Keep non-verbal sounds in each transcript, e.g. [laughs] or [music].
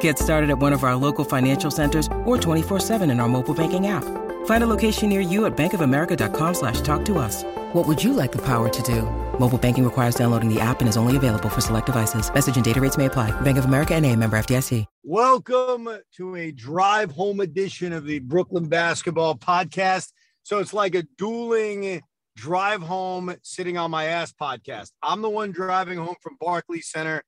Get started at one of our local financial centers or 24-7 in our mobile banking app. Find a location near you at bankofamerica.com slash talk to us. What would you like the power to do? Mobile banking requires downloading the app and is only available for select devices. Message and data rates may apply. Bank of America and a member FDIC. Welcome to a drive home edition of the Brooklyn Basketball Podcast. So it's like a dueling drive home sitting on my ass podcast. I'm the one driving home from Barclays Center –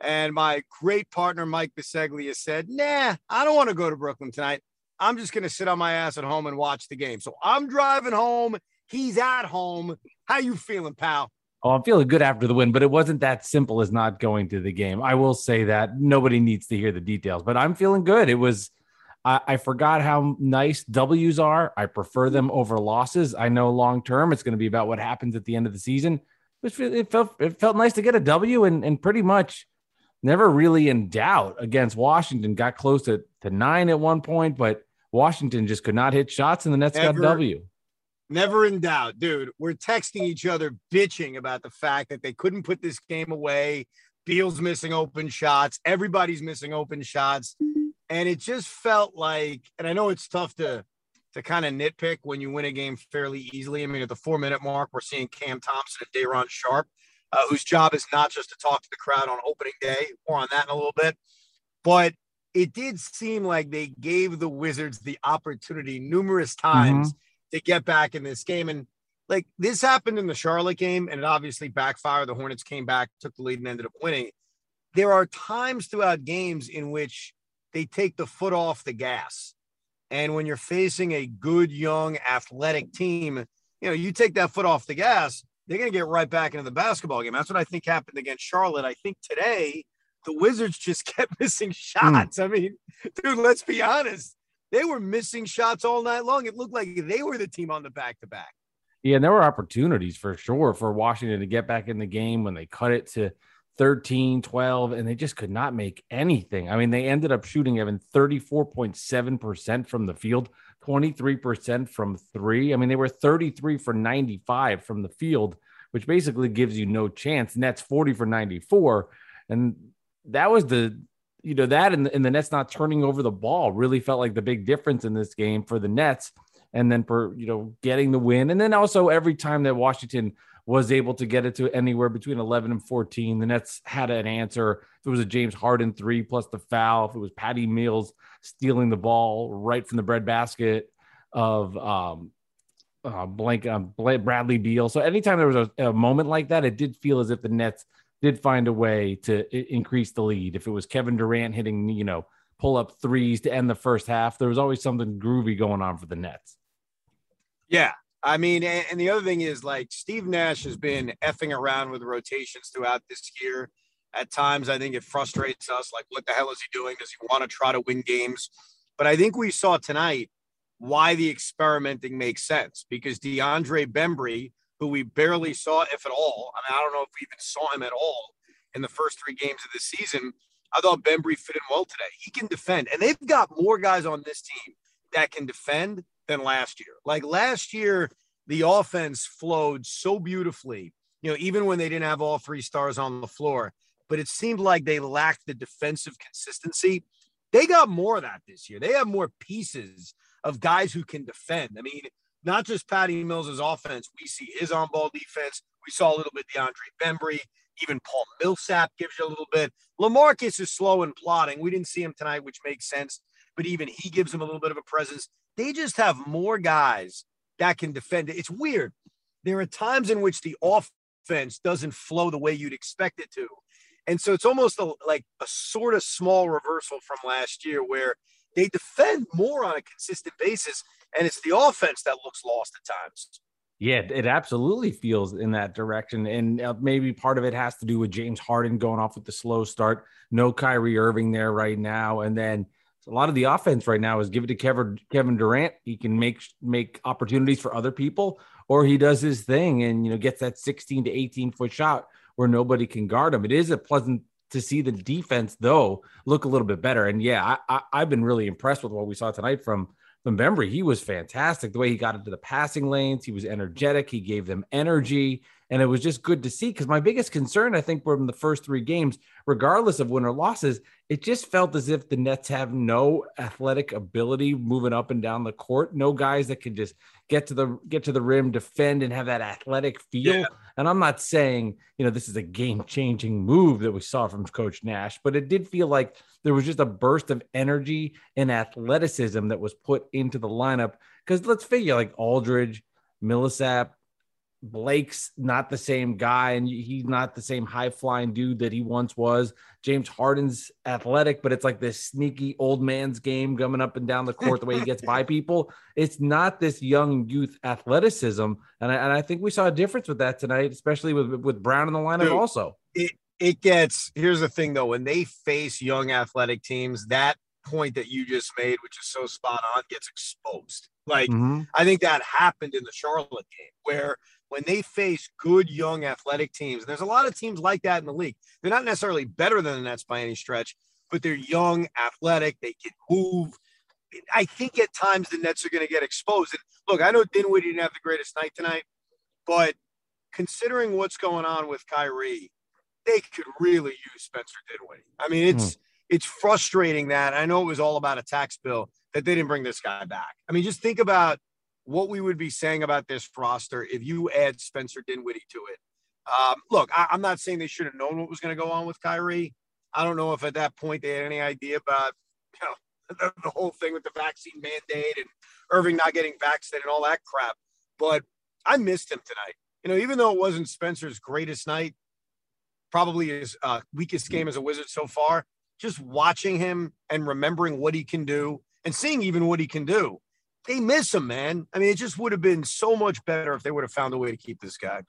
and my great partner, Mike Biseglia, said, Nah, I don't want to go to Brooklyn tonight. I'm just going to sit on my ass at home and watch the game. So I'm driving home. He's at home. How you feeling, pal? Oh, I'm feeling good after the win, but it wasn't that simple as not going to the game. I will say that nobody needs to hear the details, but I'm feeling good. It was, I, I forgot how nice W's are. I prefer them over losses. I know long term it's going to be about what happens at the end of the season. It, it felt it felt nice to get a W and and pretty much never really in doubt against Washington. Got close to, to nine at one point, but Washington just could not hit shots, and the Nets never, got W. Never in doubt, dude. We're texting each other, bitching about the fact that they couldn't put this game away. Beal's missing open shots. Everybody's missing open shots. And it just felt like, and I know it's tough to to kind of nitpick when you win a game fairly easily. I mean, at the four minute mark, we're seeing Cam Thomas and Day'Ron Sharpe uh, whose job is not just to talk to the crowd on opening day. More on that in a little bit. But it did seem like they gave the Wizards the opportunity numerous times mm-hmm. to get back in this game. And like this happened in the Charlotte game, and it obviously backfired. The Hornets came back, took the lead, and ended up winning. There are times throughout games in which they take the foot off the gas. And when you're facing a good, young, athletic team, you know, you take that foot off the gas, they're going to get right back into the basketball game. That's what I think happened against Charlotte. I think today the Wizards just [laughs] kept missing shots. Mm. I mean, dude, let's be honest. They were missing shots all night long. It looked like they were the team on the back to back. Yeah, and there were opportunities for sure for Washington to get back in the game when they cut it to 13, 12, and they just could not make anything. I mean, they ended up shooting even 34.7% from the field. 23% from three. I mean, they were 33 for 95 from the field, which basically gives you no chance. Nets 40 for 94. And that was the, you know, that and, and the Nets not turning over the ball really felt like the big difference in this game for the Nets. And then for, you know, getting the win. And then also every time that Washington was able to get it to anywhere between 11 and 14. The Nets had an answer. If it was a James Harden three plus the foul, if it was Patty Mills stealing the ball right from the breadbasket of um, uh, blank um, Bradley Beal. So anytime there was a, a, moment like that, it did feel as if the Nets did find a way to increase the lead. If it was Kevin Durant hitting, you know, pull up threes to end the first half, there was always something groovy going on for the Nets. Yeah, I mean, and, the other thing is like Steve Nash has been effing around with rotations throughout this year. At times, I think it frustrates us. Like, what the hell is he doing? Does he want to try to win games? But I think we saw tonight why the experimenting makes sense because DeAndre Bembry, who we barely saw, if at all, I mean, I don't know if we even saw him at all in the first three games of the season. I thought Bembry fit in well today. He can defend, and they've got more guys on this team that can defend than last year. Like last year, the offense flowed so beautifully, you know, even when they didn't have all three stars on the floor, but it seemed like they lacked the defensive consistency. They got more of that this year. They have more pieces of guys who can defend. I mean, not just Patty Mills' offense. We see his on ball defense. We saw a little bit DeAndre Bembry. Even Paul Millsap gives you a little bit. Lamarcus is slow and plotting. We didn't see him tonight, which makes sense, but even he gives him a little bit of a presence. They just have more guys that can defend it. It's weird. There are times in which the offense doesn't flow the way you'd expect it to. And so it's almost a, like a sort of small reversal from last year where they defend more on a consistent basis. And it's the offense that looks lost at times. Yeah, it absolutely feels in that direction. And uh, maybe part of it has to do with James Harden going off with the slow start. No Kyrie Irving there right now. And then a lot of the offense right now is give it to Kevin, Kevin Durant. He can make make opportunities for other people, or he does his thing and you know gets that 16 to 18 foot shot where nobody can guard him. It is a pleasant to see the defense though look a little bit better. And yeah, I, I, have been really impressed with what we saw tonight from from Bembry. He was fantastic. The way he got into the passing lanes, he was energetic. He gave them energy. And it was just good to see because my biggest concern, I think, from the first three games, regardless of win or losses, it just felt as if the Nets have no athletic ability moving up and down the court. No guys that can just get to the get to the rim, defend, and have that athletic feel. Yeah. And I'm not saying you know this is a game changing move that we saw from Coach Nash, but it did feel like there was just a burst of energy and athleticism that was put into the lineup. Because let's figure, like Aldridge, Millsap, Blake's not the same guy, and he's not the same high flying dude that he once was. James Harden's athletic, but it's like this sneaky old man's game coming up and down the court the way he gets by [laughs] people. It's not this young youth athleticism, and I, and I think we saw a difference with that tonight, especially with with Brown in the lineup. Dude, also, it it gets. Here's the thing, though, when they face young athletic teams, that point that you just made, which is so spot on, gets exposed. Like mm-hmm. I think that happened in the Charlotte game where when they face good young athletic teams, there's a lot of teams like that in the league. They're not necessarily better than the Nets by any stretch, but they're young, athletic, they can move. I think at times the Nets are going to get exposed. And look, I know Dinwiddie didn't have the greatest night tonight, but considering what's going on with Kyrie, they could really use Spencer Dinwiddie. I mean, it's mm. it's frustrating that I know it was all about a tax bill that they didn't bring this guy back. I mean, just think about what we would be saying about this roster if you add Spencer Dinwiddie to it. Um, look, I, am not saying they should have known what was going to go on with Kyrie. I don't know if at that point they had any idea about you know [laughs] the, the whole thing with the vaccine mandate and Irving not getting vaccinated and all that crap. But I missed him tonight. You know, even though it wasn't Spencer's greatest night, probably his uh, weakest game as a Wizard so far. Just watching him and remembering what he can do and seeing even what he can do they miss him, man. I mean, it just would have been so much better if they would have found a way to keep this guy.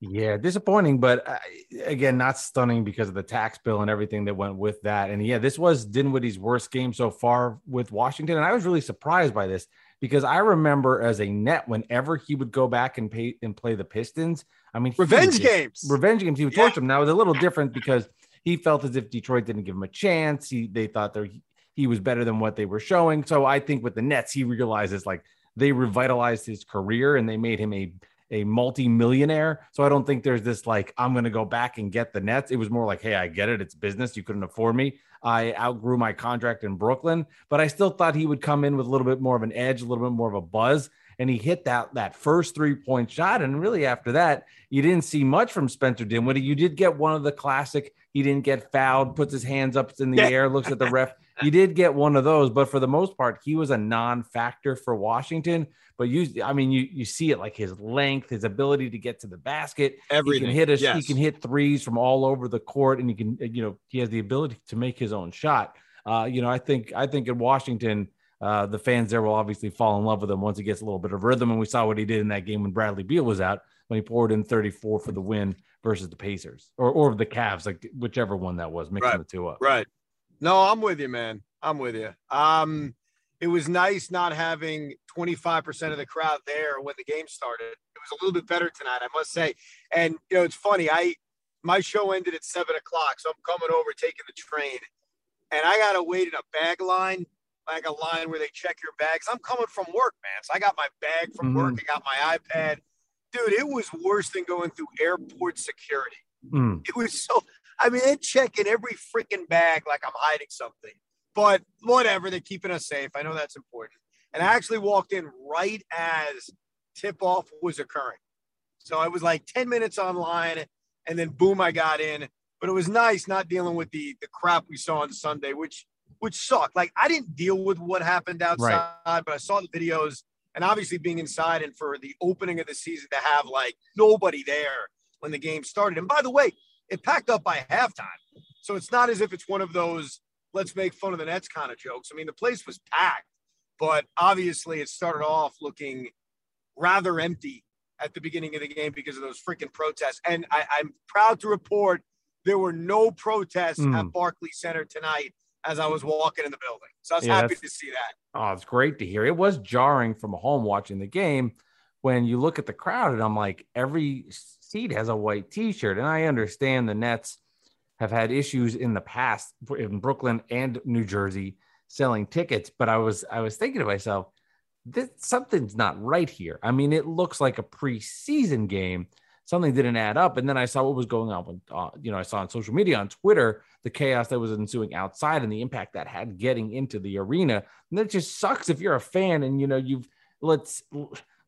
Yeah, disappointing, but uh, again, not stunning because of the tax bill and everything that went with that. And yeah, this was Dinwiddie's worst game so far with Washington, and I was really surprised by this because I remember as a net, whenever he would go back and pay and play the Pistons, I mean, revenge games, revenge games. He would yeah. torch them. Now it was a little different because he felt as if Detroit didn't give him a chance. He they thought they he was better than what they were showing. So I think with the Nets, he realizes like they revitalized his career and they made him a a multi-millionaire. So I don't think there's this like I'm going to go back and get the Nets. It was more like, hey, I get it. It's business. You couldn't afford me. I outgrew my contract in Brooklyn, but I still thought he would come in with a little bit more of an edge, a little bit more of a buzz. And he hit that that first three point shot, and really after that, you didn't see much from Spencer Dinwiddie. You did get one of the classic. He didn't get fouled, puts his hands up in the air, looks at the ref you did get one of those, but for the most part, he was a non-factor for Washington. But you, I mean, you you see it like his length, his ability to get to the basket. Everything. He can hit a, yes. he can hit threes from all over the court, and he can, you know, he has the ability to make his own shot. Uh, you know, I think I think in Washington, uh, the fans there will obviously fall in love with him once he gets a little bit of rhythm. And we saw what he did in that game when Bradley Beal was out when he poured in 34 for the win versus the Pacers or or the Cavs, like whichever one that was, mixing right. the two up. Right. No, I'm with you, man. I'm with you. Um, it was nice not having 25% of the crowd there when the game started. It was a little bit better tonight, I must say. And you know, it's funny. I my show ended at seven o'clock, so I'm coming over taking the train, and I gotta wait in a bag line, like a line where they check your bags. I'm coming from work, man. So I got my bag from mm-hmm. work. I got my iPad. Dude, it was worse than going through airport security. Mm. It was so I mean, they're checking every freaking bag like I'm hiding something. But whatever, they're keeping us safe. I know that's important. And I actually walked in right as tip off was occurring. So I was like 10 minutes online and then boom, I got in. But it was nice not dealing with the the crap we saw on Sunday, which which sucked. Like I didn't deal with what happened outside, right. but I saw the videos and obviously being inside and for the opening of the season to have like nobody there when the game started. And by the way, it packed up by halftime. So it's not as if it's one of those let's make fun of the Nets kind of jokes. I mean, the place was packed, but obviously it started off looking rather empty at the beginning of the game because of those freaking protests. And I, am proud to report there were no protests mm. at Barclays Center tonight as I was walking in the building. So I was yeah, happy to see that. Oh, it's great to hear. It was jarring from home watching the game when you look at the crowd, and I'm like, every seat has a white T-shirt, and I understand the Nets have had issues in the past in Brooklyn and New Jersey selling tickets, but I was I was thinking to myself, this something's not right here. I mean, it looks like a preseason game. Something didn't add up, and then I saw what was going on. With, uh, you know, I saw on social media on Twitter the chaos that was ensuing outside and the impact that had getting into the arena. And that just sucks if you're a fan and you know you've let's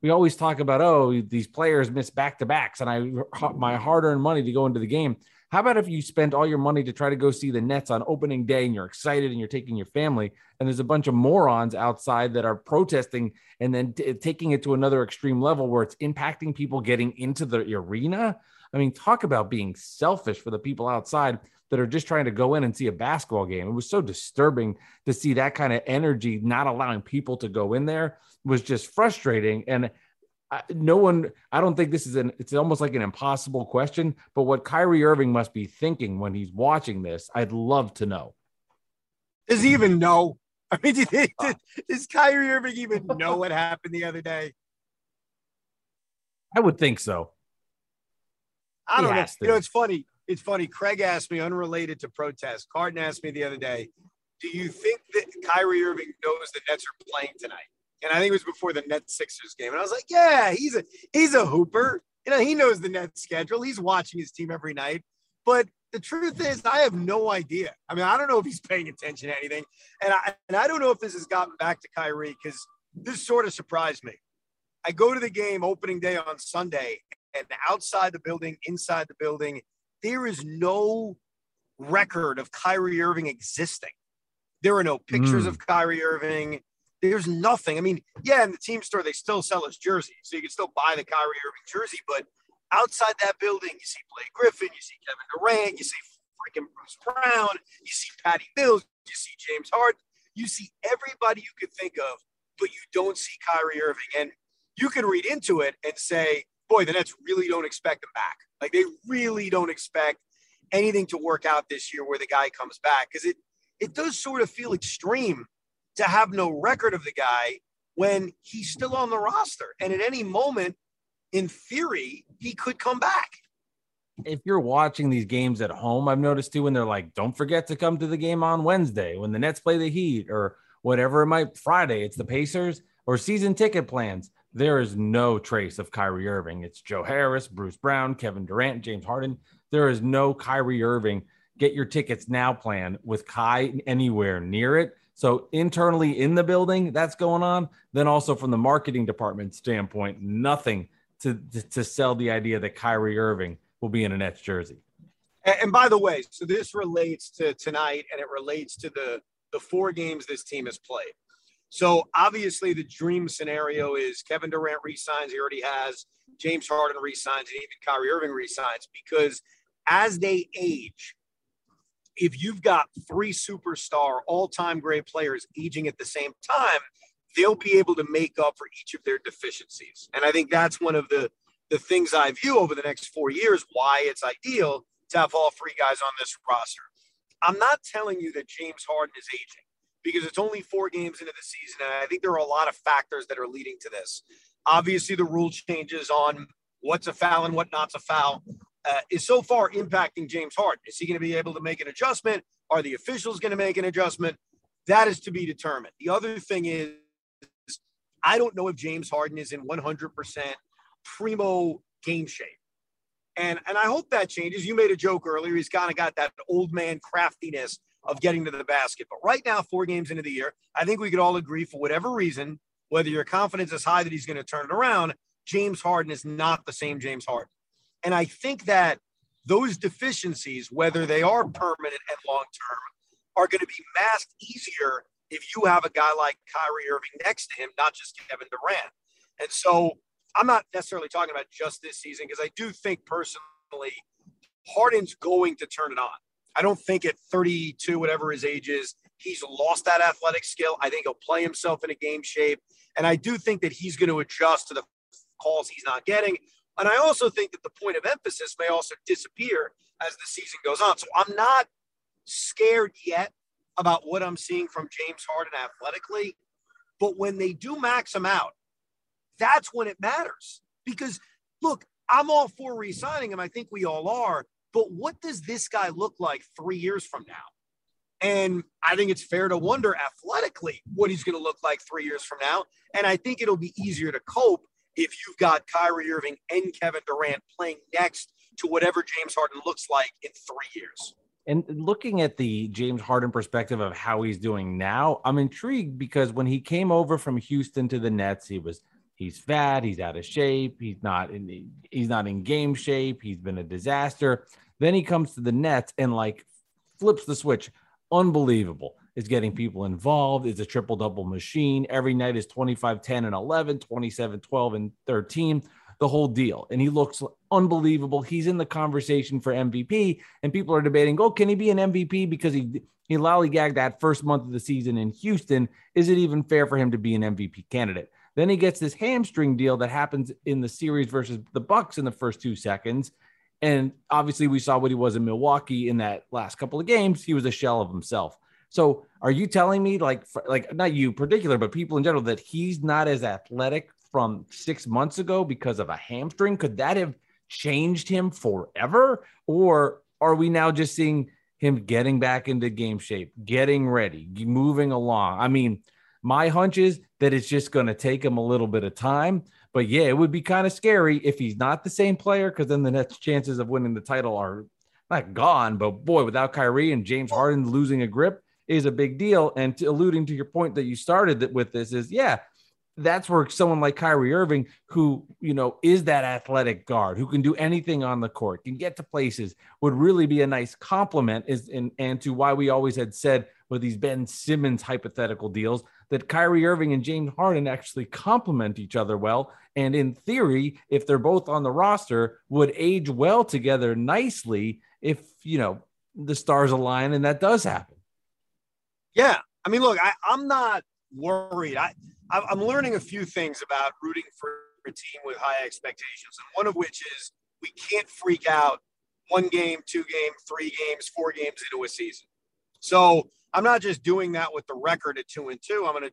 we always talk about oh these players miss back to backs and I my mm-hmm. hard earned money to go into the game. How about if you spend all your money to try to go see the Nets on opening day and you're excited and you're taking your family and there's a bunch of morons outside that are protesting and then t- taking it to another extreme level where it's impacting people getting into the arena? I mean, talk about being selfish for the people outside that are just trying to go in and see a basketball game. It was so disturbing to see that kind of energy not allowing people to go in there was just frustrating and I, no one, I don't think this is an, it's almost like an impossible question, but what Kyrie Irving must be thinking when he's watching this, I'd love to know. Does he even know? [laughs] I mean, does, uh. does Kyrie Irving even know what happened the other day? I would think so. I don't know. You know, it's funny. It's funny. Craig asked me, unrelated to protest. Carton asked me the other day, do you think that Kyrie Irving knows the Nets are playing tonight? and I think it was before the Nets Sixers game. And I was like, yeah, he's a he's a hooper. You know, he knows the Nets schedule. He's watching his team every night. But the truth is, I have no idea. I mean, I don't know if he's paying attention to anything, and I and I don't know if this has gotten back to Kyrie because this sort of surprised me. I go to the game opening day on Sunday, and outside the building, inside the building, there is no record of Kyrie Irving existing. There are no pictures mm. of Kyrie Irving. There's nothing. I mean, yeah, in the team store, they still sell his jersey. So you can still buy the Kyrie Irving jersey. But outside that building, you see Blake Griffin, you see Kevin Durant, you see freaking Bruce Brown, you see Patty Mills, you see James Harden, you see everybody you could think of, but you don't see Kyrie Irving. And you can read into it and say, boy, the Nets really don't expect him back. Like they really don't expect anything to work out this year where the guy comes back. Because it it does sort of feel extreme to have no record of the guy when he's still on the roster. And at any moment, in theory, he could come back. If you're watching these games at home, I've noticed too when they're like, don't forget to come to the game on Wednesday when the Nets play the Heat or whatever it might Friday, it's the Pacers or season ticket plans. There is no trace of Kyrie Irving. It's Joe Harris, Bruce Brown, Kevin Durant, James Harden. There is no Kyrie Irving. Get your tickets now plan with Kai anywhere near it. So internally in the building, that's going on. Then also from the marketing department standpoint, nothing to, to, to sell the idea that Kyrie Irving will be in a Nets jersey. And, by the way, so this relates to tonight and it relates to the the four games this team has played. So obviously the dream scenario is Kevin Durant resigns, he already has. James Harden resigns, and even Kyrie Irving resigns because as they age, if you've got three superstar, all time great players aging at the same time, they'll be able to make up for each of their deficiencies. And I think that's one of the, the things I view over the next four years why it's ideal to have all three guys on this roster. I'm not telling you that James Harden is aging because it's only four games into the season. And I think there are a lot of factors that are leading to this. Obviously, the rule changes on what's a foul and what not's a foul uh, is so far impacting James Harden. Is he going to be able to make an adjustment? Are the officials going to make an adjustment? That is to be determined. The other thing is, I don't know if James Harden is in 100% primo game shape. And, and I hope that changes. You made a joke earlier. He's kind of got that old man craftiness of getting to the basket. But right now, four games into the year, I think we could all agree for whatever reason, whether your confidence is high that he's going to turn it around, James Harden is not the same James Harden. And I think that those deficiencies, whether they are permanent and long term, are going to be masked easier if you have a guy like Kyrie Irving next to him, not just Kevin Durant. And so I'm not necessarily talking about just this season because I do think personally Harden's going to turn it on. I don't think at 32, whatever his age is, he's lost that athletic skill. I think he'll play himself in a game shape. And I do think that he's going to adjust to the calls he's not getting. And I also think that the point of emphasis may also disappear as the season goes on. So I'm not scared yet about what I'm seeing from James Harden athletically. But when they do max him out, that's when it matters. Because look, I'm all for re-signing him. I think we all are. But what does this guy look like three years from now? And I think it's fair to wonder athletically what he's going to look like three years from now. And I think it'll be easier to cope if you've got Kyrie Irving and Kevin Durant playing next to whatever James Harden looks like in three years. And looking at the James Harden perspective of how he's doing now, I'm intrigued because when he came over from Houston to the Nets, he was he's fat, he's out of shape, he's not in he's not in game shape, he's been a disaster. Then he comes to the Nets and like flips the switch. Unbelievable. Is getting people involved. It's a triple double machine. Every night is 25, 10, and 11, 27, 12, and 13 the whole deal. And he looks unbelievable. He's in the conversation for MVP, and people are debating, oh, can he be an MVP because he he lollygagged that first month of the season in Houston? Is it even fair for him to be an MVP candidate? Then he gets this hamstring deal that happens in the series versus the Bucks in the first two seconds. And obviously, we saw what he was in Milwaukee in that last couple of games. He was a shell of himself. So, are you telling me, like, like not you particular, but people in general, that he's not as athletic from six months ago because of a hamstring? Could that have changed him forever? Or are we now just seeing him getting back into game shape, getting ready, moving along? I mean, my hunch is that it's just going to take him a little bit of time. But yeah, it would be kind of scary if he's not the same player because then the next chances of winning the title are not gone. But boy, without Kyrie and James Harden losing a grip is a big deal. And to, alluding to your point that you started with this is, yeah, that's where someone like Kyrie Irving, who you know is that athletic guard, who can do anything on the court, can get to places, would really be a nice compliment. Is and and to why we always had said with these Ben Simmons hypothetical deals that Kyrie Irving and James Harden actually complement each other well, and in theory, if they're both on the roster, would age well together nicely if you know the stars align and that does happen. Yeah, I mean, look, I, I'm not worried. I I'm learning a few things about rooting for a team with high expectations, and one of which is we can't freak out one game, two game, three games, four games into a season. So I'm not just doing that with the record at two and two. I'm going to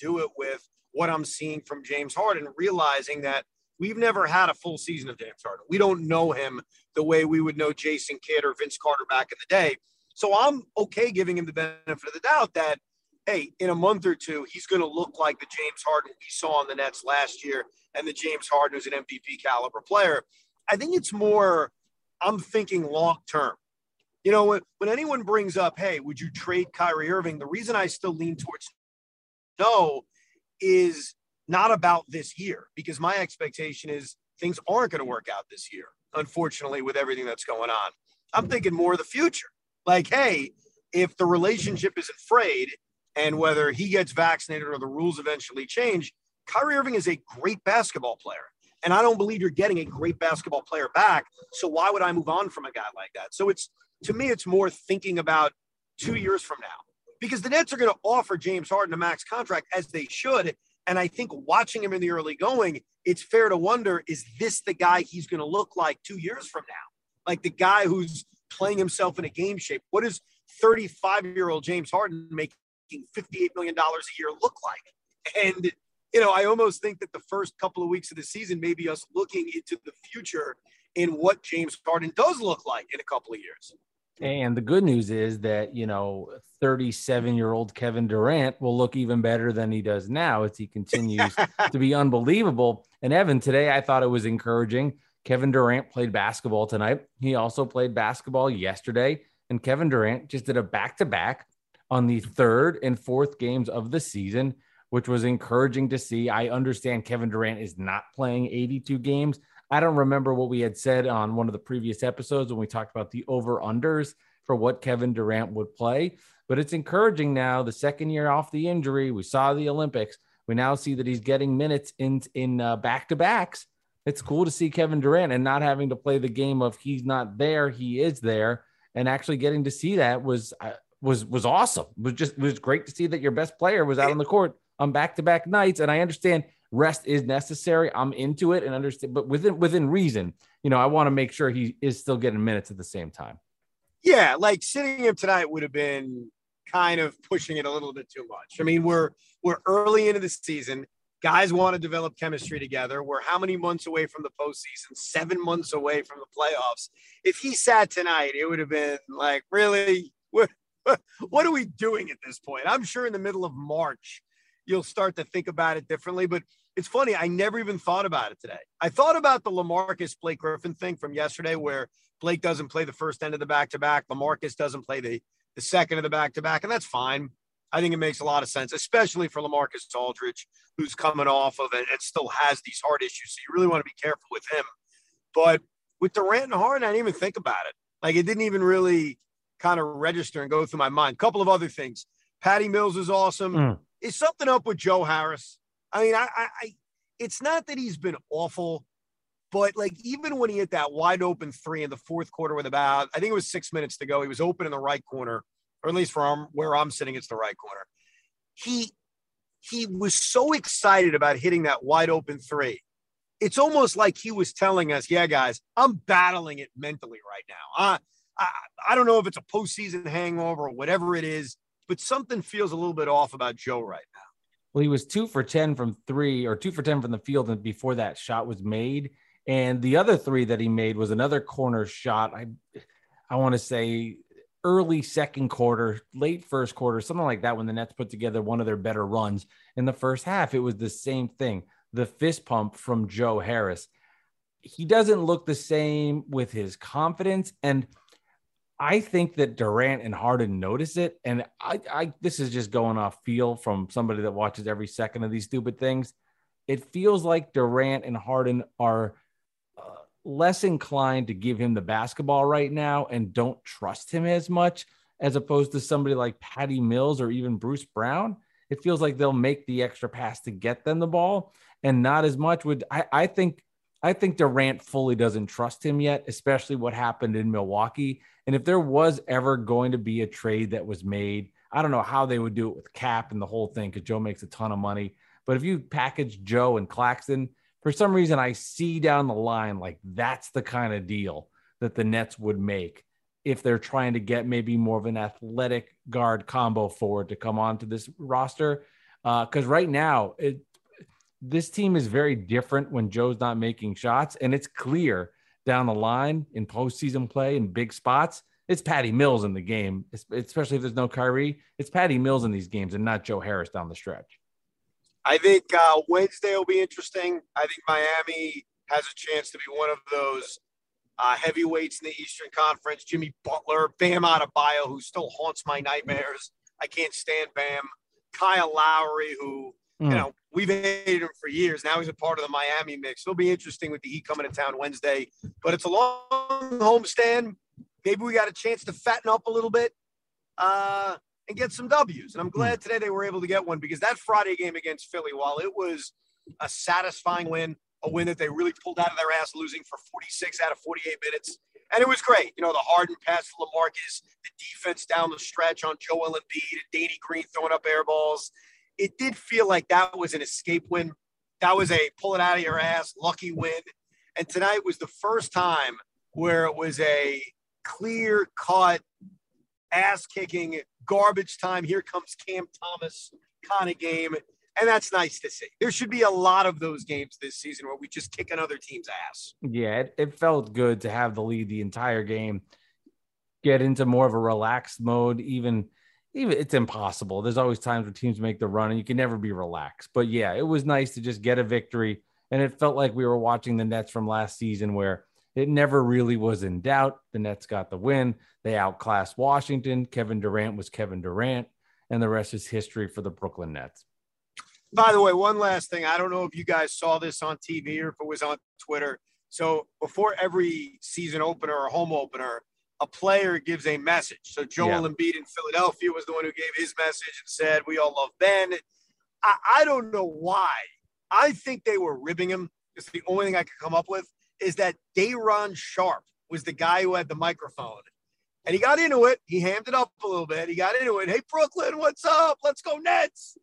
do it with what I'm seeing from James Harden, realizing that we've never had a full season of James Harden. We don't know him the way we would know Jason Kidd or Vince Carter back in the day. So I'm okay giving him the benefit of the doubt that hey, in a month or two, he's going to look like the James Harden we saw on the Nets last year and the James Harden who's an MVP caliber player. I think it's more, I'm thinking long term. You know, when, when anyone brings up, hey, would you trade Kyrie Irving? The reason I still lean towards no is not about this year because my expectation is things aren't going to work out this year, unfortunately, with everything that's going on. I'm thinking more of the future. Like, hey, if the relationship isn't frayed and whether he gets vaccinated or the rules eventually change, Kyrie Irving is a great basketball player. And I don't believe you're getting a great basketball player back. So why would I move on from a guy like that? So it's to me, it's more thinking about two years from now. Because the Nets are going to offer James Harden a max contract as they should. And I think watching him in the early going, it's fair to wonder is this the guy he's going to look like two years from now? Like the guy who's playing himself in a game shape? What does 35 year old James Harden making $58 million a year look like? And, you know, I almost think that the first couple of weeks of the season may be us looking into the future in what James Harden does look like in a couple of years. And the good news is that, you know, 37 year old Kevin Durant will look even better than he does now as he continues [laughs] to be unbelievable. And Evan, today I thought it was encouraging. Kevin Durant played basketball tonight. He also played basketball yesterday. And Kevin Durant just did a back to back on the third and fourth games of the season, which was encouraging to see. I understand Kevin Durant is not playing 82 games. I don't remember what we had said on one of the previous episodes when we talked about the over unders for what Kevin Durant would play, but it's encouraging now. The second year off the injury, we saw the Olympics. We now see that he's getting minutes in in back to backs. It's cool to see Kevin Durant and not having to play the game of he's not there, he is there and actually getting to see that was uh, was was awesome. It was just it was great to see that your best player was out on the court on back to back nights. And I understand rest is necessary. I'm into it and understand, but within within reason. You know, I want to make sure he is still getting minutes at the same time. Yeah, like sitting him tonight would have been kind of pushing it a little bit too much. I mean, we're we're early into the season. Guys want to develop chemistry together. We're how many months away from the postseason? Seven months away from the playoffs. If he sat tonight, it would have been like, really, what, what are we doing at this point? I'm sure in the middle of March, you'll start to think about it differently. But it's funny, I never even thought about it today. I thought about the Lamarcus Blake Griffin thing from yesterday, where Blake doesn't play the first end of the back to back, Lamarcus doesn't play the the second of the back to back, and that's fine. I think it makes a lot of sense, especially for Lamarcus Aldridge, who's coming off of it and still has these heart issues. So you really want to be careful with him. But with Durant and Harden, I didn't even think about it. Like it didn't even really kind of register and go through my mind. A couple of other things. Patty Mills is awesome. Mm. Is something up with Joe Harris? I mean, I, I, I, it's not that he's been awful, but like even when he hit that wide open three in the fourth quarter with about, I think it was six minutes to go, he was open in the right corner, or at least from where I'm sitting, it's the right corner. He he was so excited about hitting that wide open three. It's almost like he was telling us, "Yeah, guys, I'm battling it mentally right now. Uh, I I don't know if it's a postseason hangover or whatever it is, but something feels a little bit off about Joe right now." Well, he was two for ten from three, or two for ten from the field, before that shot was made and the other three that he made was another corner shot. I I want to say early second quarter, late first quarter, something like that when the Nets put together one of their better runs in the first half. It was the same thing. The fist pump from Joe Harris. He doesn't look the same with his confidence and I think that Durant and Harden notice it. And I, I, this is just going off feel from somebody that watches every second of these stupid things. It feels like Durant and Harden are uh, less inclined to give him the basketball right now and don't trust him as much as opposed to somebody like Patty Mills or even Bruce Brown. It feels like they'll make the extra pass to get them the ball and not as much would I, I think I think Durant fully doesn't trust him yet, especially what happened in Milwaukee. And if there was ever going to be a trade that was made, I don't know how they would do it with Cap and the whole thing because Joe makes a ton of money. But if you package Joe and Claxton, for some reason I see down the line like that's the kind of deal that the Nets would make if they're trying to get maybe more of an athletic guard combo forward to come onto this roster. Because uh, right now, it, this team is very different when Joe's not making shots, and it's clear down the line in postseason play in big spots. It's Patty Mills in the game, especially if there's no Kyrie. It's Patty Mills in these games and not Joe Harris down the stretch. I think uh, Wednesday will be interesting. I think Miami has a chance to be one of those uh, heavyweights in the Eastern Conference. Jimmy Butler, Bam Adebayo, who still haunts my nightmares. I can't stand Bam. Kyle Lowry, who mm. you hmm. know we've hated him for years. Now he's a part of the Miami mix. It'll be interesting with the Heat coming to town Wednesday. But it's a long homestand. Maybe we got a chance to fatten up a little bit. Uh, and get some W's. And I'm hmm. glad today they were able to get one because that Friday game against Philly, while it was a satisfying win, a win that they really pulled out of their ass, losing for 46 out of 48 minutes. And it was great. You know, the Harden pass to Lamarcus, the defense down the stretch on Joel Embiid and Danny Green throwing up air balls. It did feel like that was an escape win. That was a pull it out of your ass, lucky win. And tonight was the first time where it was a clear cut, ass kicking garbage time. Here comes Cam Thomas kind of game. And that's nice to see. There should be a lot of those games this season where we just kick another team's ass. Yeah, it, it felt good to have the lead the entire game, get into more of a relaxed mode. Even, even it's impossible. There's always times where teams make the run and you can never be relaxed. But yeah, it was nice to just get a victory. And it felt like we were watching the Nets from last season where it never really was in doubt. The Nets got the win. They outclassed Washington. Kevin Durant was Kevin Durant, and the rest is history for the Brooklyn Nets. By the way, one last thing. I don't know if you guys saw this on TV or if it was on Twitter. So before every season opener or home opener, a player gives a message. So Joel yeah. Embiid in Philadelphia was the one who gave his message and said, "We all love Ben." I, I don't know why. I think they were ribbing him. It's the only thing I could come up with is that Day'Ron Sharpe was the guy who had the microphone. And he got into it. He hammed it up a little bit. He got into it. Hey, Brooklyn, what's up? Let's go Nets.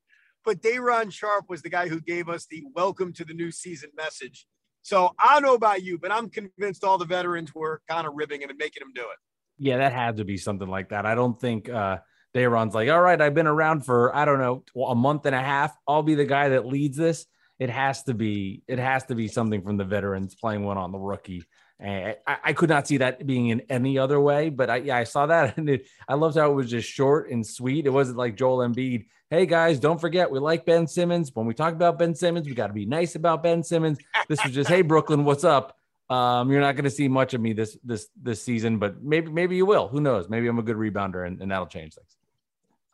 But Day'Ron Sharpe was the guy who gave us the welcome to the new season message. So I don't know about you, but I'm convinced all the veterans were kind of ribbing him and making him do it. Yeah, that had to be something like that. I don't think uh Day'Ron's like, all right, I've been around for I don't know a month and a half. I'll be the guy that leads this. It has to be. It has to be something from the veterans playing one on the rookie. And I, I could not see that being in any other way. But I, yeah, I saw that, [laughs] and it, I loved how it was just short and sweet. It wasn't like Joel Embiid. Hey guys, don't forget we like Ben Simmons. When we talk about Ben Simmons, we got to be nice about Ben Simmons. This was just, hey Brooklyn, what's up? Um, you're not going to see much of me this this this season, but maybe maybe you will. Who knows? Maybe I'm a good rebounder, and, and that'll change things.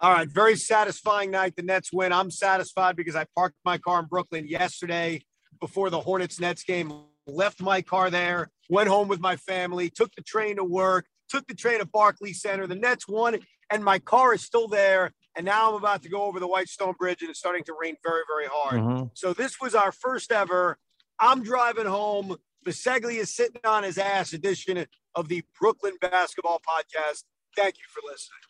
All right, very satisfying night. The Nets win. I'm satisfied because I parked my car in Brooklyn yesterday before the Hornets Nets game. Left my car there, went home with my family, took the train to work, took the train to Barclays Center. The Nets won, and my car is still there. And now I'm about to go over the Whitestone Bridge, and it's starting to rain very, very hard. Mm-hmm. So this was our first ever. I'm driving home. Biseglia is sitting on his ass edition of the Brooklyn Basketball Podcast. Thank you for listening.